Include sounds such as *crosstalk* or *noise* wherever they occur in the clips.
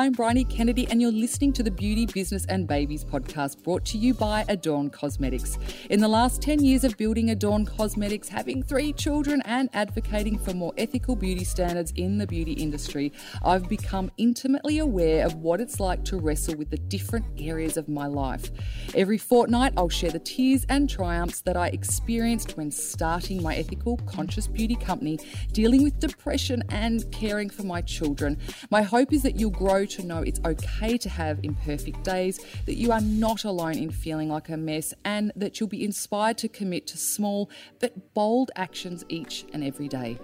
I'm Bryony Kennedy, and you're listening to the Beauty, Business and Babies podcast brought to you by Adorn Cosmetics. In the last 10 years of building Adorn Cosmetics, having three children, and advocating for more ethical beauty standards in the beauty industry, I've become intimately aware of what it's like to wrestle with the different areas of my life. Every fortnight, I'll share the tears and triumphs that I experienced when starting my ethical, conscious beauty company, dealing with depression and caring for my children. My hope is that you'll grow to know it's okay to have imperfect days, that you are not alone in feeling like a mess, and that you'll be inspired to commit to small but bold actions each and every day.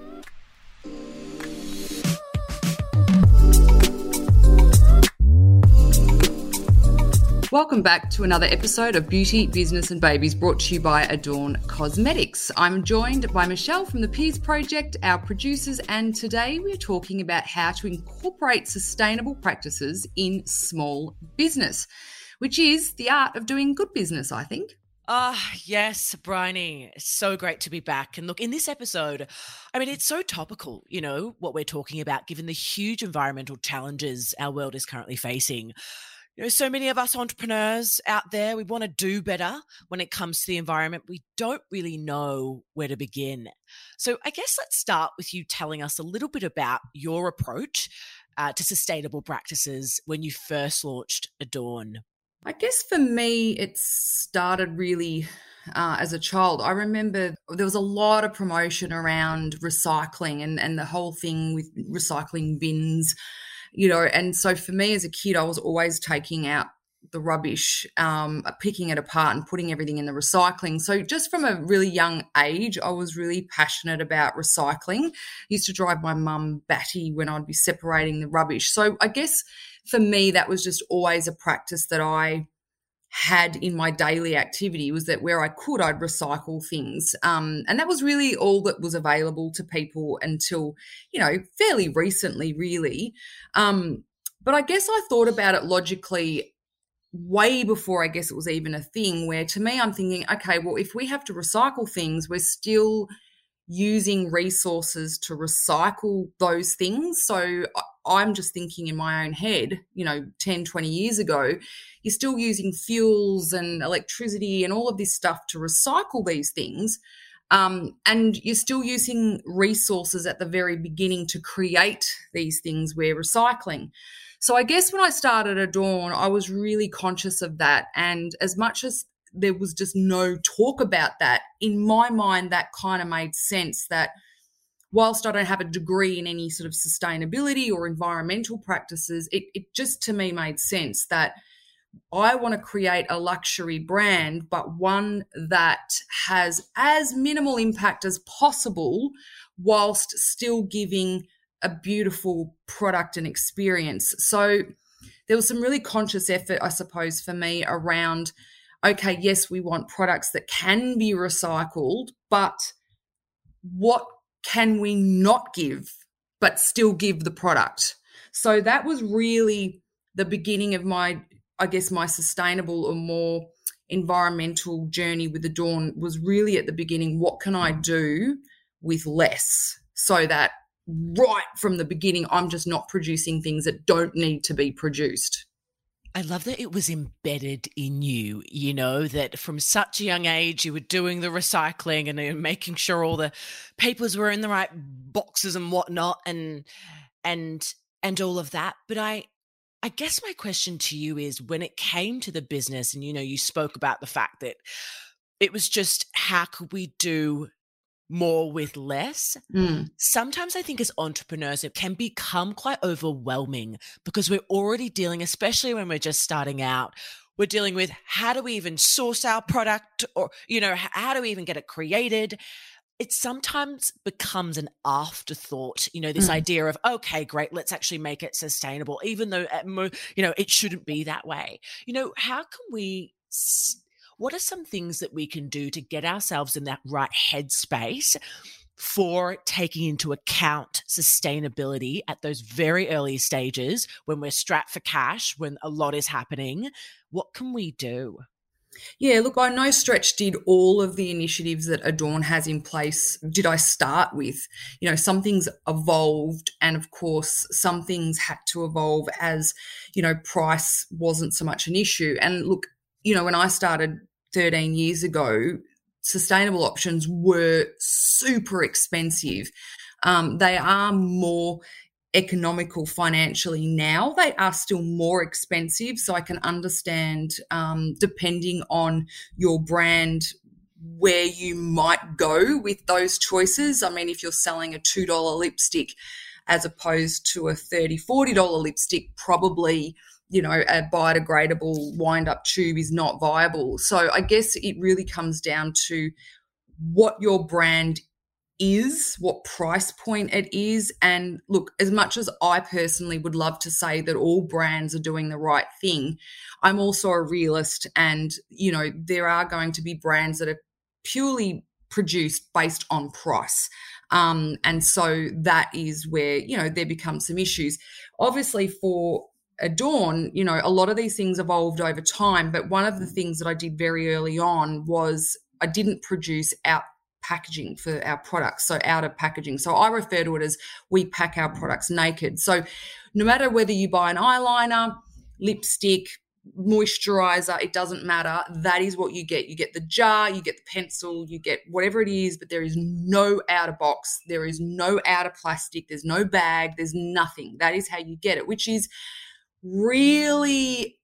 Welcome back to another episode of Beauty, Business and Babies brought to you by Adorn Cosmetics. I'm joined by Michelle from the Peas Project, our producers, and today we're talking about how to incorporate sustainable practices in small business, which is the art of doing good business, I think. Ah, yes, Bryony. It's so great to be back. And look, in this episode, I mean, it's so topical, you know, what we're talking about, given the huge environmental challenges our world is currently facing you know, so many of us entrepreneurs out there, we want to do better when it comes to the environment. We don't really know where to begin. So, I guess let's start with you telling us a little bit about your approach uh, to sustainable practices when you first launched Adorn. I guess for me, it started really uh, as a child. I remember there was a lot of promotion around recycling and, and the whole thing with recycling bins you know, and so for me as a kid, I was always taking out the rubbish, um, picking it apart and putting everything in the recycling. So just from a really young age, I was really passionate about recycling. I used to drive my mum batty when I'd be separating the rubbish. So I guess for me, that was just always a practice that I had in my daily activity was that where I could, I'd recycle things. Um, and that was really all that was available to people until, you know, fairly recently, really. Um, but I guess I thought about it logically way before I guess it was even a thing, where to me, I'm thinking, okay, well, if we have to recycle things, we're still using resources to recycle those things. So I'm just thinking in my own head, you know, 10, 20 years ago, you're still using fuels and electricity and all of this stuff to recycle these things. Um, and you're still using resources at the very beginning to create these things we're recycling. So I guess when I started Adorn, I was really conscious of that. And as much as there was just no talk about that, in my mind, that kind of made sense that – whilst I don't have a degree in any sort of sustainability or environmental practices, it, it just to me made sense that I want to create a luxury brand, but one that has as minimal impact as possible whilst still giving a beautiful product and experience. So there was some really conscious effort, I suppose, for me around okay, yes, we want products that can be recycled, but what can we not give but still give the product? So that was really the beginning of my, I guess, my sustainable or more environmental journey with Adorn was really at the beginning what can I mm. do with less so that right from the beginning I'm just not producing things that don't need to be produced. I love that it was embedded in you, you know, that from such a young age you were doing the recycling and uh, making sure all the papers were in the right boxes and whatnot and and and all of that. But I I guess my question to you is when it came to the business, and you know, you spoke about the fact that it was just how could we do more with less. Mm. Sometimes I think as entrepreneurs, it can become quite overwhelming because we're already dealing, especially when we're just starting out, we're dealing with how do we even source our product or, you know, how do we even get it created? It sometimes becomes an afterthought, you know, this mm. idea of, okay, great, let's actually make it sustainable, even though, you know, it shouldn't be that way. You know, how can we what are some things that we can do to get ourselves in that right headspace for taking into account sustainability at those very early stages when we're strapped for cash, when a lot is happening? What can we do? Yeah, look, I no stretch did all of the initiatives that Adorn has in place. Did I start with? You know, some things evolved, and of course, some things had to evolve as, you know, price wasn't so much an issue. And look, you know, when I started 13 years ago, sustainable options were super expensive. Um, they are more economical financially now. They are still more expensive. So I can understand, um, depending on your brand, where you might go with those choices. I mean, if you're selling a $2 lipstick as opposed to a $30, $40 lipstick, probably you know, a biodegradable wind up tube is not viable. So I guess it really comes down to what your brand is, what price point it is. And look, as much as I personally would love to say that all brands are doing the right thing, I'm also a realist. And, you know, there are going to be brands that are purely produced based on price. Um, and so that is where, you know, there become some issues. Obviously, for Adorn, you know, a lot of these things evolved over time. But one of the things that I did very early on was I didn't produce out packaging for our products. So out of packaging. So I refer to it as we pack our products naked. So no matter whether you buy an eyeliner, lipstick, moisturizer, it doesn't matter. That is what you get. You get the jar, you get the pencil, you get whatever it is, but there is no outer box. There is no outer plastic. There's no bag. There's nothing. That is how you get it, which is really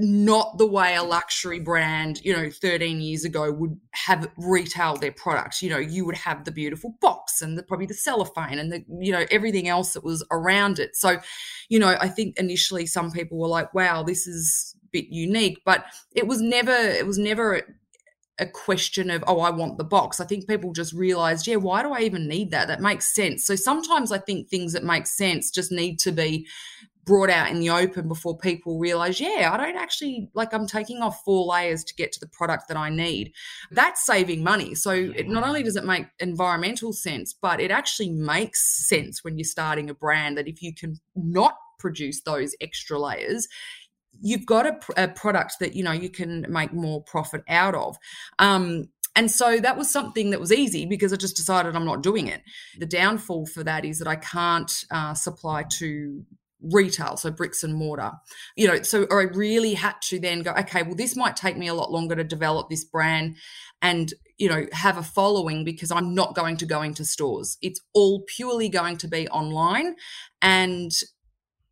not the way a luxury brand, you know, 13 years ago would have retailed their products. You know, you would have the beautiful box and the, probably the cellophane and the, you know, everything else that was around it. So, you know, I think initially some people were like, wow, this is a bit unique, but it was never, it was never a question of, oh, I want the box. I think people just realized, yeah, why do I even need that? That makes sense. So sometimes I think things that make sense just need to be brought out in the open before people realize, yeah, I don't actually like I'm taking off four layers to get to the product that I need. That's saving money. So it, not only does it make environmental sense, but it actually makes sense when you're starting a brand that if you can not produce those extra layers, you've got a, a product that you know you can make more profit out of. Um, and so that was something that was easy because I just decided I'm not doing it. The downfall for that is that I can't uh, supply to retail, so bricks and mortar. You know, so I really had to then go, okay, well, this might take me a lot longer to develop this brand and, you know, have a following because I'm not going to go into stores. It's all purely going to be online. And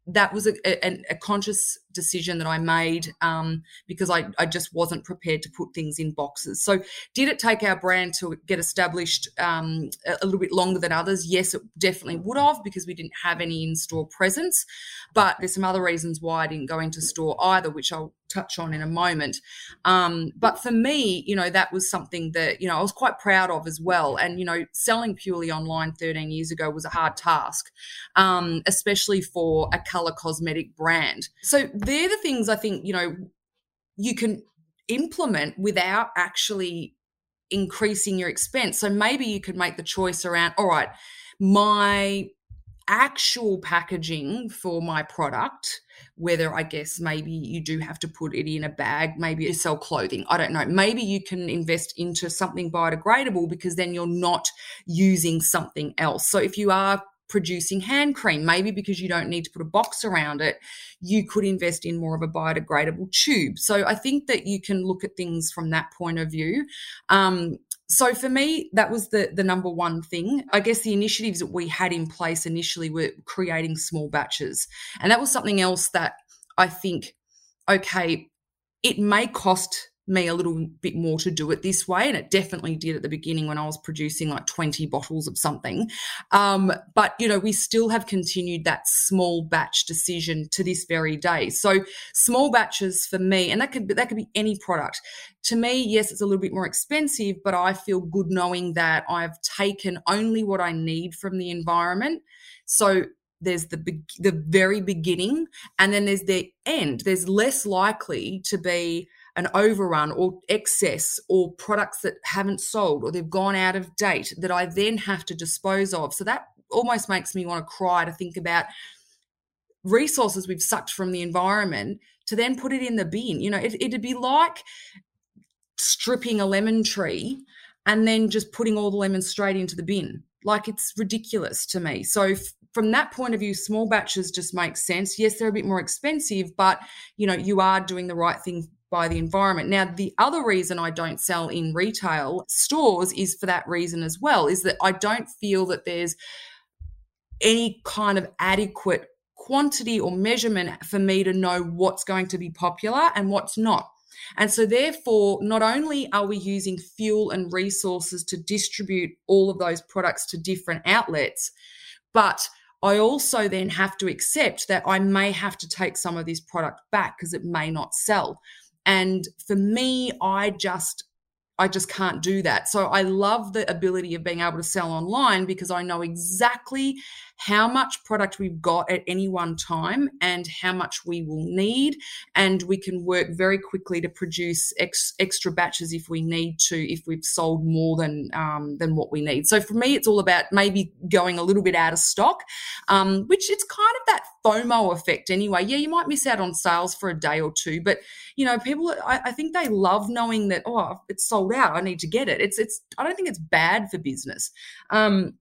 that was a, a, a conscious decision that I made um, because I, I just wasn't prepared to put things in boxes. So, did it take our brand to get established um, a, little bit longer than others? Yes, it definitely would have because we didn't have any in store presence. But there's some other reasons why I didn't go into store either, which I'll touch on in a moment. Um, but for me, you know, that was something that, you know, I was quite proud of as well. And, you know, selling purely online 13 years ago was a hard task, um, especially for a color cosmetic brand. So they're the things I think, you know, you can implement without actually increasing your expense. So maybe you could make the choice around, all right, my actual packaging for my product, whether I guess maybe you do have to put it in a bag, maybe you sell clothing, I don't know. Maybe you can invest into something biodegradable because then you're not using something else. So if you are producing hand cream, maybe because you don't need to put a box around it, you could invest in more of a biodegradable tube. So I think that you can look at things from that point of view. Um, so for me, that was the the number one thing. I guess the initiatives that we had in place initially were creating small batches, and that was something else that I think, okay, it may cost me a little bit more to do it this way. And it definitely did at the beginning when I was producing like 20 bottles of something. Um, but, you know, we still have continued that small batch decision to this very day. So small batches for me, and that could, that could be any product. To me, yes, it's a little bit more expensive, but I feel good knowing that I've taken only what I need from the environment. So there's the be- the very beginning and then there's the end there's less likely to be an overrun or excess or products that haven't sold or they've gone out of date that I then have to dispose of. So that almost makes me want to cry to think about resources we've sucked from the environment to then put it in the bin. You know, it, it'd be like stripping a lemon tree and then just putting all the lemons straight into the bin. Like it's ridiculous to me. So from that point of view, small batches just make sense. Yes, they're a bit more expensive, but you know, you are doing the right thing by the environment. Now, the other reason I don't sell in retail stores is for that reason as well, is that I don't feel that there's any kind of adequate quantity or measurement for me to know what's going to be popular and what's not. And so, therefore, not only are we using fuel and resources to distribute all of those products to different outlets, but I also then have to accept that I may have to take some of this product back because it may not sell. And for me, I just I just can't do that. So I love the ability of being able to sell online because I know exactly how much product we've got at any one time and how much we will need. And we can work very quickly to produce ex- extra batches if we need to, if we've sold more than, um, than what we need. So for me, it's all about maybe going a little bit out of stock, um, which it's kind of that FOMO effect anyway. Yeah, you might miss out on sales for a day or two, but you know, people, I, I think they love knowing that, oh, it's sold out. I need to get it. It's, it's, I don't think it's bad for business. Um,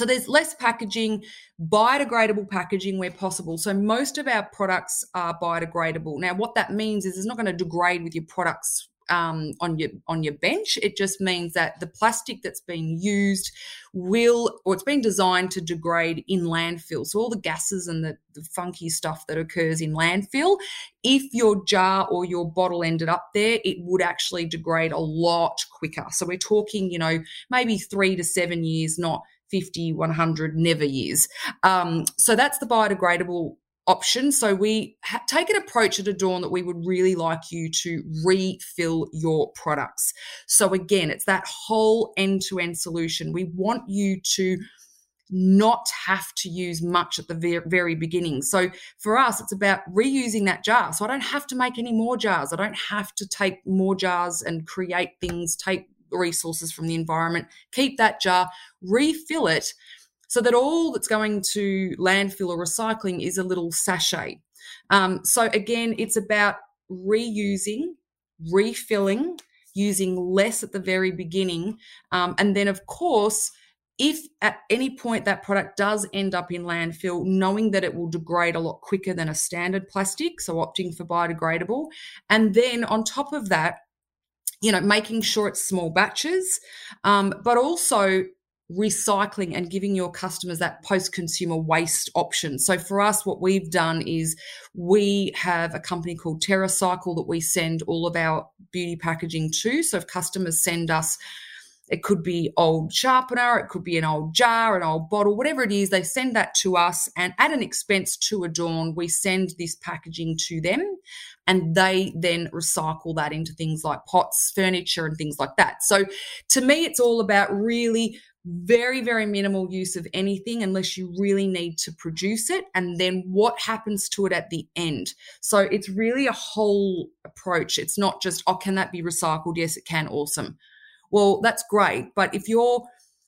so there's less packaging, biodegradable packaging where possible. So most of our products are biodegradable. Now, what that means is it's not going to degrade with your products um, on your on your bench. It just means that the plastic that's being used will, or it's been designed to degrade in landfill. So all the gases and the, the funky stuff that occurs in landfill, if your jar or your bottle ended up there, it would actually degrade a lot quicker. So we're talking, you know, maybe three to seven years, not 50, 100, never years. Um, so that's the biodegradable option. So we ha- take an approach at Adorn that we would really like you to refill your products. So again, it's that whole end to end solution. We want you to not have to use much at the very, very beginning. So for us, it's about reusing that jar. So I don't have to make any more jars. I don't have to take more jars and create things, take resources from the environment, keep that jar, refill it so that all that's going to landfill or recycling is a little sachet. Um, so again, it's about reusing, refilling, using less at the very beginning. Um, and then, of course, if at any point that product does end up in landfill, knowing that it will degrade a lot quicker than a standard plastic, so opting for biodegradable. And then on top of that, you know, making sure it's small batches, um, but also recycling and giving your customers that post consumer waste option. So for us, what we've done is we have a company called TerraCycle that we send all of our beauty packaging to. So if customers send us it could be old sharpener, it could be an old jar, an old bottle, whatever it is, they send that to us. And at an expense to Adorn, we send this packaging to them and they then recycle that into things like pots, furniture, and things like that. So to me, it's all about really very, very minimal use of anything unless you really need to produce it, and then what happens to it at the end. So it's really a whole approach. It's not just, oh, can that be recycled? Yes, it can. Awesome. Well, that's great. But if you're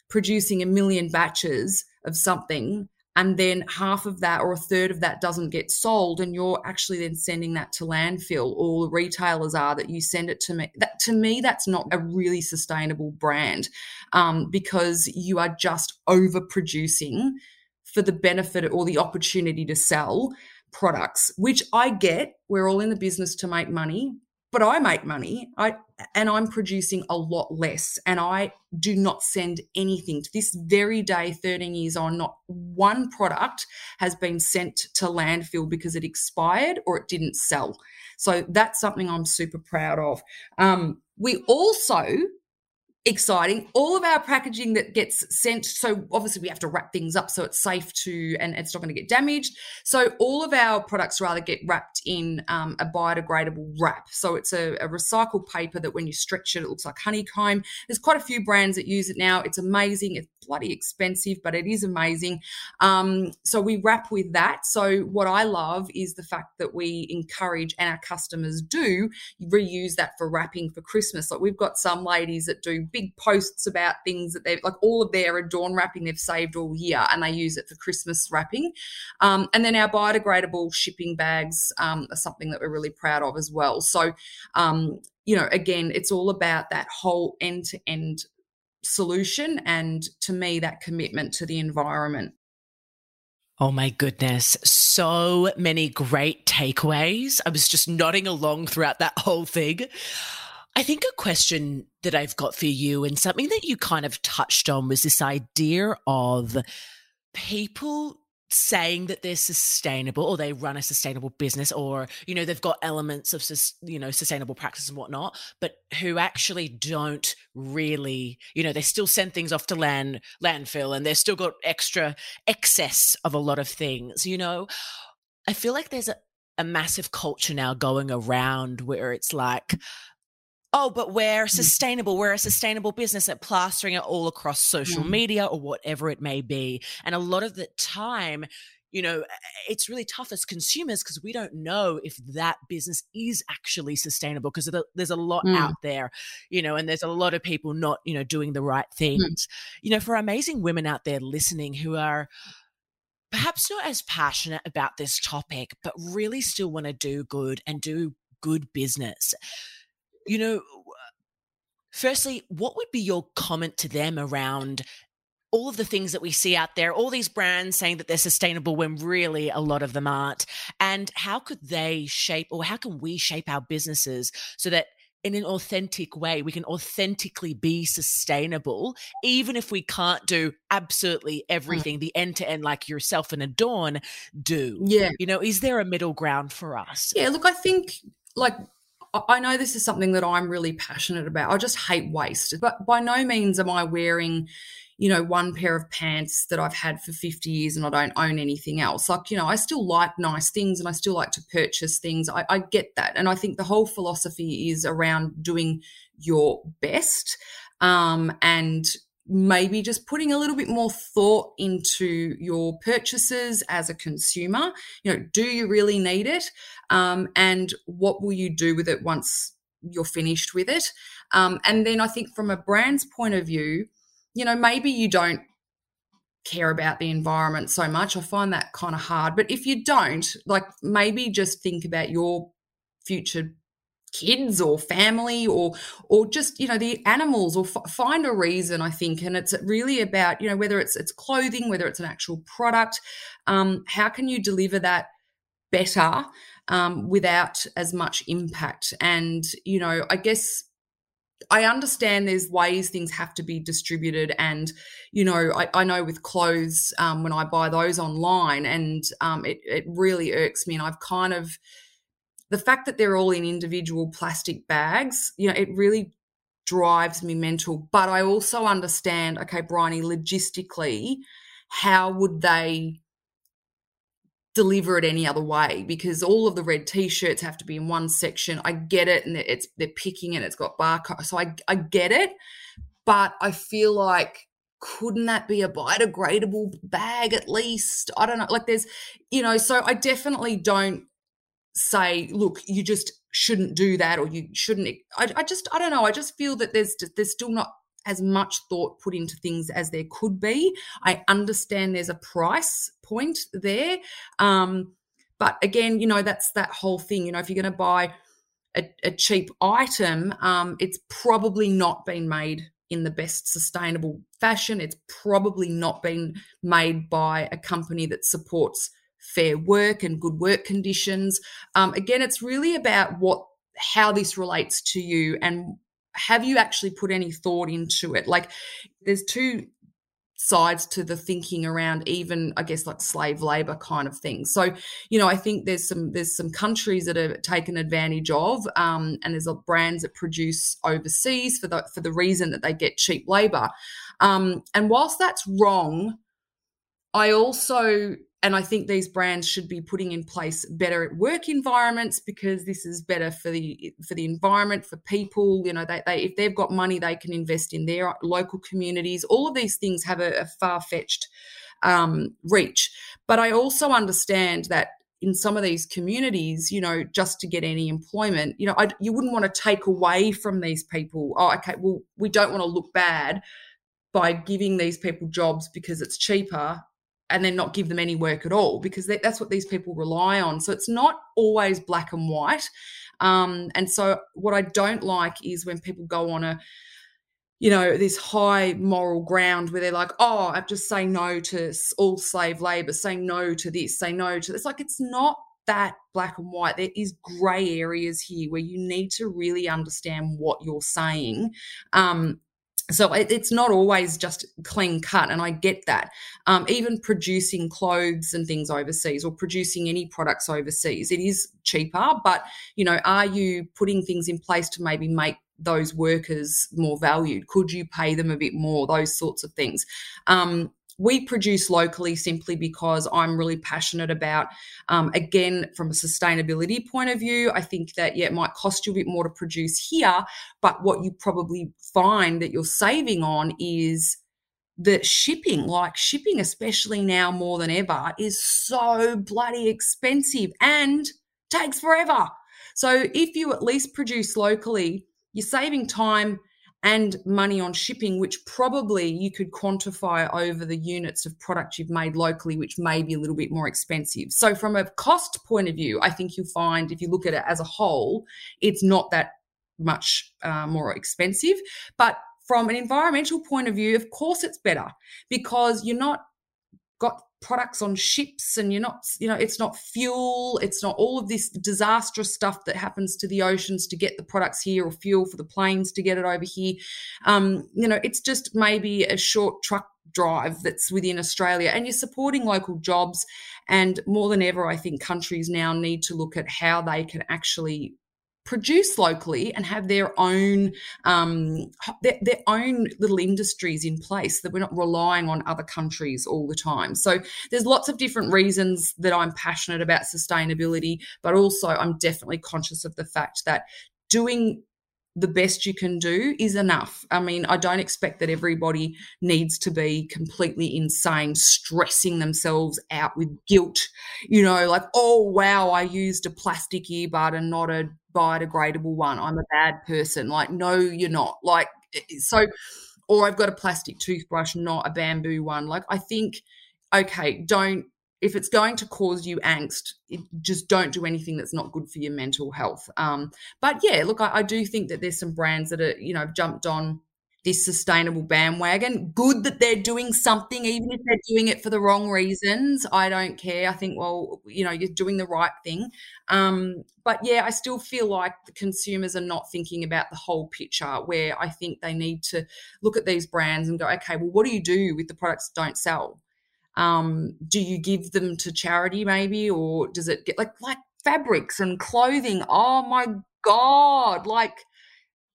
producing a million batches of something and then half of that or a third of that doesn't get sold and you're actually then sending that to landfill. Or the retailers are that you send it to me. That to me that's not a really sustainable brand um, because you are just overproducing for the benefit or the opportunity to sell products which i get. We're all in the business to make money but I make money. I and I'm producing a lot less and I do not send anything to this very day 13 years on not one product has been sent to landfill because it expired or it didn't sell. So that's something I'm super proud of. Um, we also exciting. All of our packaging that gets sent, so obviously we have to wrap things up so it's safe to and it's not going to get damaged. So all of our products rather get wrapped in um, a biodegradable wrap. So it's a, a, recycled paper that when you stretch it, it looks like honeycomb. There's quite a few brands that use it now. It's amazing. It's bloody expensive, but it is amazing. Um, so we wrap with that. So what I love is the fact that we encourage and our customers do reuse that for wrapping for Christmas. Like we've got some ladies that do big posts about things that they've like all of their Adorn wrapping they've saved all year and they use it for Christmas wrapping. Um, and then our biodegradable shipping bags um, are something that we're really proud of as well. So, um, you know, again, it's all about that whole end to end solution and to me, that commitment to the environment. Oh my goodness. So many great takeaways. I was just nodding along throughout that whole thing. I think a question that I've got for you and something that you kind of touched on was this idea of people saying that they're sustainable or they run a sustainable business or you know they've got elements of you know sustainable practice and whatnot but who actually don't really you know they still send things off to land landfill and they've still got extra excess of a lot of things you know? I feel like there's a, a massive culture now going around where it's like oh, but we're mm. sustainable. We're a sustainable business at plastering it all across social mm. media or whatever it may be. And a lot of the time, you know, it's really tough as consumers because we don't know if that business is actually sustainable because there's a lot mm. out there, you know, and there's a lot of people not, you know, doing the right mm. things. Mm. You know, for amazing women out there listening who are, perhaps not as passionate about this topic, but really still want to do good and do good business you know, firstly, what would be your comment to them around all of the things that we see out there, all these brands saying that they're sustainable when really a lot of them aren't? And how could they shape or how can we shape our businesses so that in an authentic way, we can authentically be sustainable, even if we can't do absolutely mm. everything, the end to end, like yourself and Adorn do. Yeah. You know, is there a middle ground for us? Yeah, look, I think like I know this is something that I'm really passionate about. I just hate waste. But by no means am I wearing, you know, one pair of pants that I've had for 50 years and I don't own anything else. Like, you know, I still like nice things and I still like to purchase things. I, I get that. And I think the whole philosophy is around doing your best um, and maybe just putting a little bit more thought into your purchases as a consumer. You know, do you really need it? Um, and what will you do with it once you're finished with it? Um, and then I think from a brand's point of view, you know, maybe you don't care about the environment so much. I find that kind of hard. But if you don't, like maybe just think about your future kids or family or or just you know the animals or f- find a reason i think. And it's really about you know whether it's it's clothing whether it's an actual product um, how can you deliver that better um, without as much impact? And you know i guess I understand there's ways things have to be distributed, and you know, I, I know with clothes um, when I buy those online, and um, it it really irks me, and I've kind of the fact that they're all in individual plastic bags, you know, it really drives me mental. But I also understand, okay, Bryony, logistically, how would they deliver it any other way? Because all of the red t-shirts have to be in one section. I get it, and it's they're picking it. It's got barcode, so I I get it. But I feel like couldn't that be a biodegradable bag at least? I don't know. Like there's, you know, so I definitely don't say, look, you just shouldn't do that or you shouldn't. I, I just, I don't know. I just feel that there's there's still not as much thought put into things as there could be. I understand there's a price point there. Um, but again, you know, that's that whole thing. You know, if you're going to buy a, a, cheap item, um, it's probably not been made in the best sustainable fashion. It's probably not been made by a company that supports fair work and good work conditions. Um, again, it's really about what how this relates to you and have you actually put any thought into it? Like, there's two sides to the thinking around even i guess like slave labor kind of things so you know i think there's some there's some countries that are taken advantage of um, and there's brands that produce overseas for the for the reason that they get cheap labor um, and whilst that's wrong i also and I think these brands should be putting in place better work environments because this is better for the for the environment for people. You know, they, they if they've got money, they can invest in their local communities. All of these things have a, a far fetched um, reach, but I also understand that in some of these communities, you know, just to get any employment, you know, I, you wouldn't want to take away from these people. Oh, okay, well, we don't want to look bad by giving these people jobs because it's cheaper and then not give them any work at all because that's what these people rely on. So it's not always black and white. Um, and so what I don't like is when people go on a you know, this high moral ground where they're like, oh, I'm just saying no to all slave labor, saying no to this, say no to this. Like, it's not that black and white. There is grey areas here where you need to really understand what you're saying. Um, so it, it's not always just clean cut, and I get that. Um, even producing clothes and things overseas, or producing any products overseas, it is cheaper. But you know, are you putting things in place to maybe make those workers more valued? Could you pay them a bit more? Those sorts of things. Um, we produce locally simply because I'm really passionate about, um, again, from a sustainability point of view, I think that, yeah, it might cost you a bit more to produce here, but what you probably find that you're saving on is the shipping, like shipping, especially now more than ever, is so bloody expensive and takes forever. So if you at least produce locally, you're saving time and money on shipping, which probably you could quantify over the units of product you've made locally, which may be a little bit more expensive. So, from a cost point of view, I think you'll find if you look at it as a whole, it's not that much uh, more expensive. But from an environmental point of view, of course, it's better because you're not got products on ships and you're not you know it's not fuel it's not all of this disastrous stuff that happens to the oceans to get the products here or fuel for the planes to get it over here. Um, you know it's just maybe a short truck drive that's within australia and you're supporting local jobs and more than ever i think countries now need to look at how they can actually produce locally and have their own um, their, their, own little industries in place that we're not relying on other countries all the time so there's lots of different reasons that i'm passionate about sustainability but also i'm definitely conscious of the fact that doing the best you can do is enough. I mean, I don't expect that everybody needs to be completely insane, stressing themselves out with guilt, you know, like, oh, wow, I used a plastic earbud and not a biodegradable one. I'm a bad person. Like, no, you're not. Like, so, or I've got a plastic toothbrush, not a bamboo one. Like, I think, okay, don't if it's going to cause you angst, it, just don't do anything that's not good for your mental health. Um, but yeah, look, I, I, do think that there's some brands that are, you know, jumped on this sustainable bandwagon. Good that they're doing something, even if they're doing it for the wrong reasons. I don't care. I think, well, you know, you're doing the right thing. Um, but yeah, I still feel like the consumers are not thinking about the whole picture. Where I think they need to look at these brands and go, okay, well, what do you do with the products that don't sell? Um, do you give them to charity maybe, or does it get like like fabrics and clothing? Oh my god, like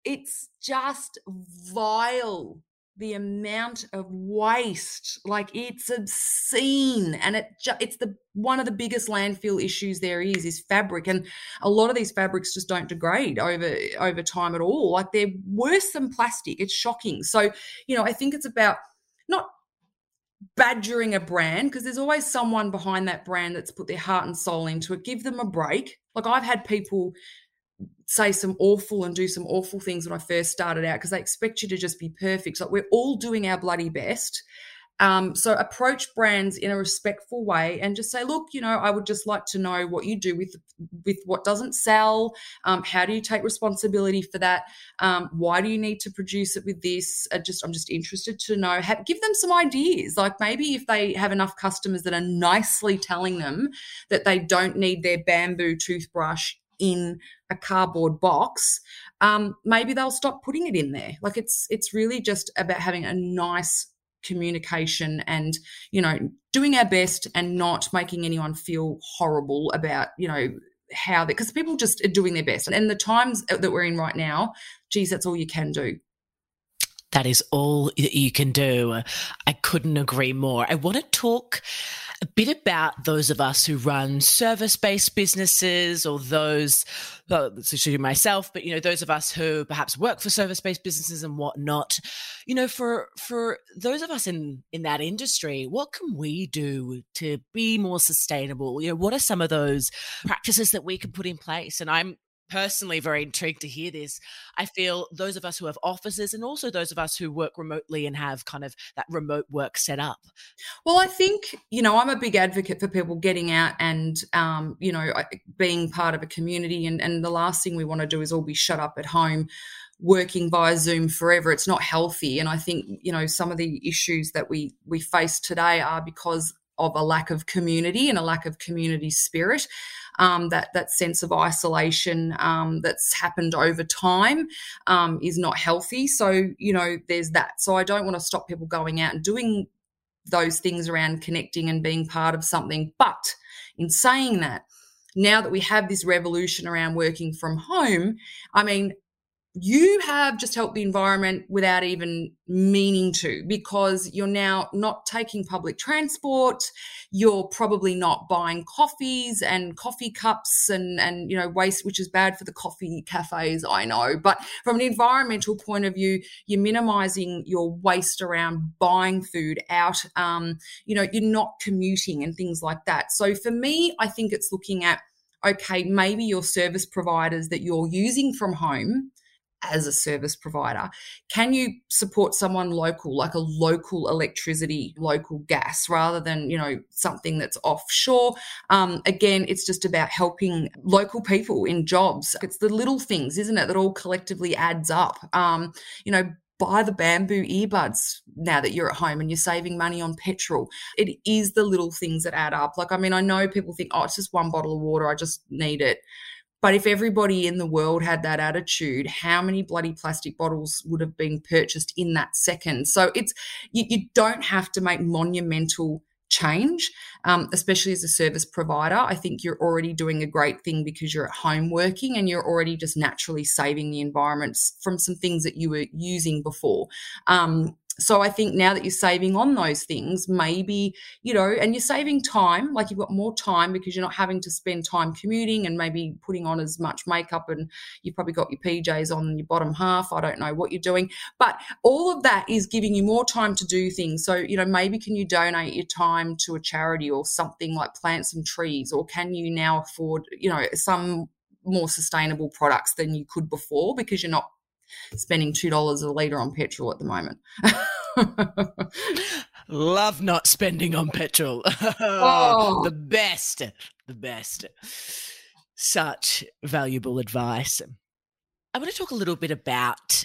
it's just vile the amount of waste like it's obscene and it ju- it's the one of the biggest landfill issues there is is fabric and a lot of these fabrics just don't degrade over over time at all like they're worse than plastic it's shocking so you know i think it's about not badgering a brand because there's always someone behind that brand that's put their heart and soul into it. Give them a break. Like I've had people say some awful and do some awful things when I first started out because they expect you to just be perfect. Like we're all doing our bloody best. Um, so approach brands in a respectful way and just say, look, you know, I would just like to know what you do with with what doesn't sell. Um, how do you take responsibility for that? Um, why do you need to produce it with this? Uh, just I'm just interested to know. Have, give them some ideas. Like maybe if they have enough customers that are nicely telling them that they don't need their bamboo toothbrush in a cardboard box, um, maybe they'll stop putting it in there. Like it's it's really just about having a nice communication and you know doing our best and not making anyone feel horrible about you know how they because people just are doing their best. And the times that we're in right now geez that's all you can do. That is all you can do. I couldn't agree more. I want to talk a bit about those of us who run service based businesses or those, well, especially myself, but you know, those of us who perhaps work for service based businesses and whatnot. you know, for for those of us in in that industry, what can we do to be more sustainable? You know, what are some of those practices that we can put in place? And I'm personally very intrigued to hear this. I feel those of us who have offices and also those of us who work remotely and have kind of that remote work set up. Well, I think, you know, I'm a big advocate for people getting out and, um, you know, being part of a community. And, and the last thing we want to do is all be shut up at home working via Zoom forever. It's not healthy. And I think, you know, some of the issues that we we face today are because of a lack of community and a lack of community spirit. Um, that that sense of isolation um, that's happened over time um, is not healthy. So you know, there's that. So I don't want to stop people going out and doing those things around connecting and being part of something. But in saying that, now that we have this revolution around working from home, I mean, you have just helped the environment without even meaning to because you're now not taking public transport you're probably not buying coffees and coffee cups and and you know waste which is bad for the coffee cafes i know. But from an environmental point of view you're minimizing your waste around buying food out um, you know you're not commuting and things like that. So for me i think it's looking at okay maybe your service providers that you're using from home as a service provider. Can you support someone local, like a local electricity, local gas, rather than, you know, something that's offshore? Um, again, it's just about helping local people in jobs. It's the little things, isn't it, that all collectively adds up. Um, you know, buy the bamboo earbuds now that you're at home and you're saving money on petrol. It is the little things that add up. Like, I mean, I know people think, oh, it's just one bottle of water, I just need it. But if everybody in the world had that attitude, how many bloody plastic bottles would have been purchased in that second? So it's you, you don't have to make monumental change, um, especially as a service provider. I think you're already doing a great thing because you're at home working and you're already just naturally saving the environment from some things that you were using before. Um, so I think now that you're saving on those things, maybe, you know, and you're saving time, like you've got more time because you're not having to spend time commuting and maybe putting on as much makeup and you've probably got your PJs on your bottom half. I don't know what you're doing. But all of that is giving you more time to do things. So, you know, maybe can you donate your time to a charity or something like plant some trees or can you now afford, you know, some more sustainable products than you could before because you're not spending two dollars a litre on petrol at the moment. *laughs* Love not spending on petrol. *laughs* oh. The best. The best. Such valuable advice. I want to talk a little bit about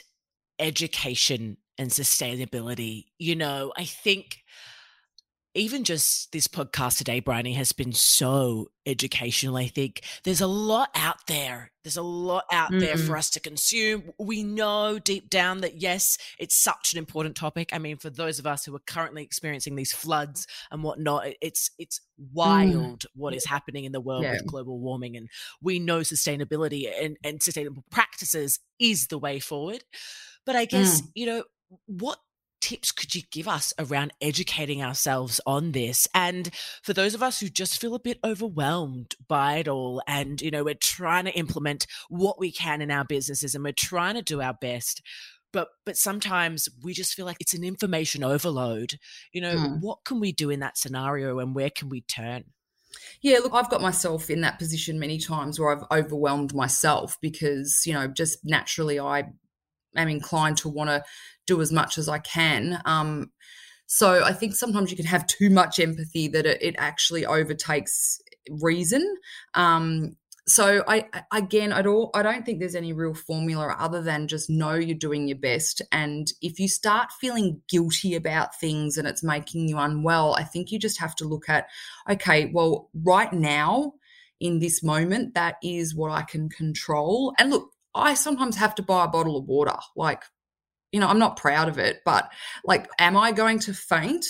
education and sustainability. You know, I think even just this podcast today, Bryony, has been so educational. I think there's a lot out there. There's a lot out mm-hmm. there for us to consume. We know deep down that, yes, it's such an important topic. I mean, for those of us who are currently experiencing these floods and whatnot, it's it's mm. wild mm. what is happening in the world yeah. with global warming. And we know sustainability and, and sustainable practices is the way forward. But I guess, mm. you know, what tips could you give us around educating ourselves on this? And for those of us who just feel a bit overwhelmed by it all, and you know, we're trying to implement what we can in our businesses and we're trying to do our best. But but sometimes we just feel like it's an information overload. You know, mm. what can we do in that scenario and where can we turn? Yeah, look, I've got myself in that position many times where I've overwhelmed myself because, you know, just naturally I am inclined to want to do as much as I can. Um, so I think sometimes you can have too much empathy that it, it actually overtakes reason. Um, so I again I don't I don't think there's any real formula other than just know you're doing your best and if you start feeling guilty about things and it's making you unwell I think you just have to look at okay well right now in this moment that is what I can control and look I sometimes have to buy a bottle of water like you know, I'm not proud of it, but like, am I going to faint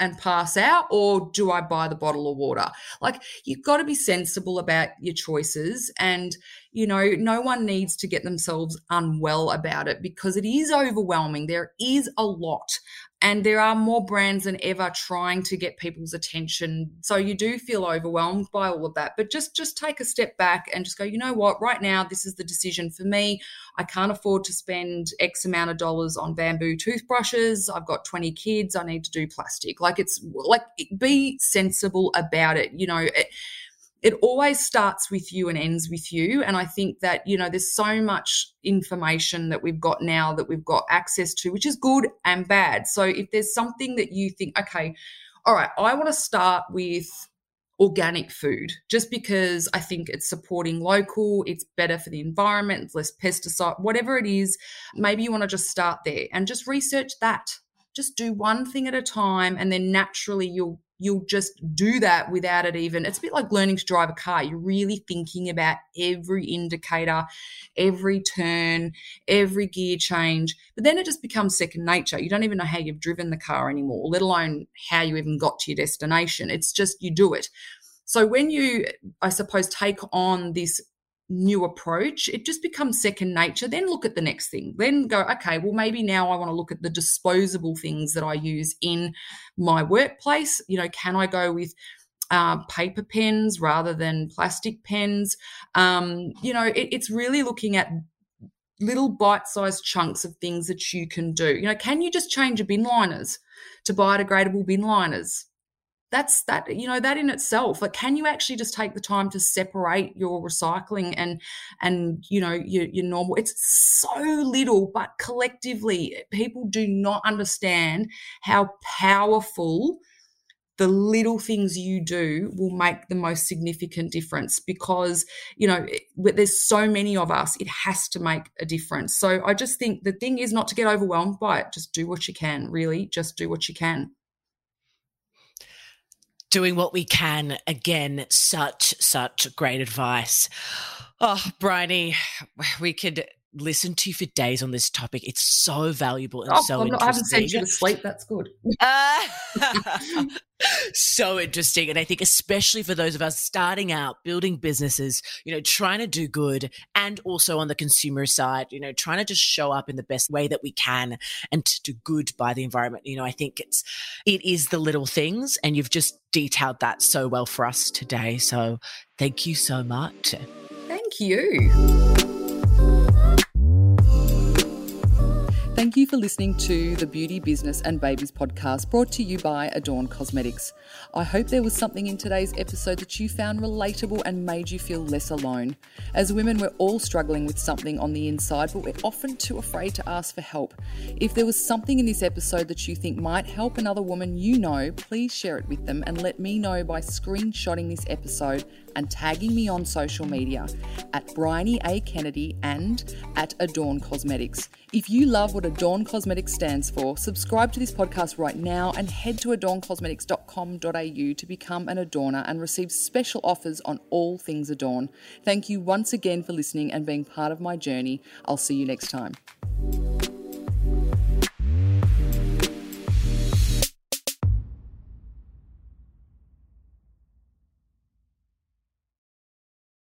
and pass out or do I buy the bottle of water? Like, you've got to be sensible about your choices. And, you know, no one needs to get themselves unwell about it because it is overwhelming. There is a lot and there are more brands than ever trying to get people's attention. So you do feel overwhelmed by all of that. But just just take a step back and just go you know what? Right now this is the decision for me. I can't afford to spend x amount of dollars on bamboo toothbrushes. I've got 20 kids. I need to do plastic. Like it's like be sensible about it you know it, it always starts with you and ends with you. And I think that, you know, there's so much information that we've got now that we've got access to, which is good and bad. So if there's something that you think, okay, all right, I want to start with organic food just because I think it's supporting local, it's better for the environment, it's less pesticide, whatever it is. Maybe you want to just start there and just research that. Just do one thing at a time, and then naturally you'll you'll just do that without it even. It's a bit like learning to drive a car. You're really thinking about every indicator, every turn, every gear change. But then it just becomes second nature. You don't even know how you've driven the car anymore, let alone how you even got to your destination. It's just you do it. So when you, I suppose, take on this new approach, it just becomes second nature. Then look at the next thing. Then go, okay, well, maybe now I want to look at the disposable things that I use in my workplace. You know, can I go with uh, paper pens rather than plastic pens? Um, you know, it, it's really looking at little bite-sized chunks of things that you can do. You know, can you just change your bin liners to biodegradable bin liners? That's that you know that in itself like can you actually just take the time to separate your recycling and and you know your, your normal it's so little but collectively people do not understand how powerful the little things you do will make the most significant difference because you know there's so many of us it has to make a difference. So i just think the thing is not to get overwhelmed by it just do what you can really just do what you can doing what we can. Again, such, such great advice. Oh, Bryony, we could listen to you for days on this topic. It's so valuable and oh, so not, I haven't sent you to sleep. That's good. Uh, *laughs* so interesting. And I think, especially for those of us starting out, building businesses, you know, trying to do good and also on the consumer side, you know, trying to just show up in the best way that we can and to do good by the environment. You know, I think it's, it is the little things. And you've just detailed that so well for us today. So thank you so much. Thank you. Thank you for listening to the Beauty, Business and Babies podcast brought to you by Adorn Cosmetics. I hope there was something in today's episode that you found relatable and made you feel less alone. As women, we're all struggling with something on the inside, but we're often too afraid to ask for help. If there was something in this episode that you think might help another woman you know, please share it with them and let me know by screenshotting this episode and tagging me on social media at Bryony A. Kennedy and at Adorn Cosmetics. If you love what Adorn Cosmetics stands for, subscribe to this podcast right now and head to adorncosmetics.com.au to become an adorner and receive special offers on all things Adorn. Thank you once again for listening and being part of my journey. I'll see you next time.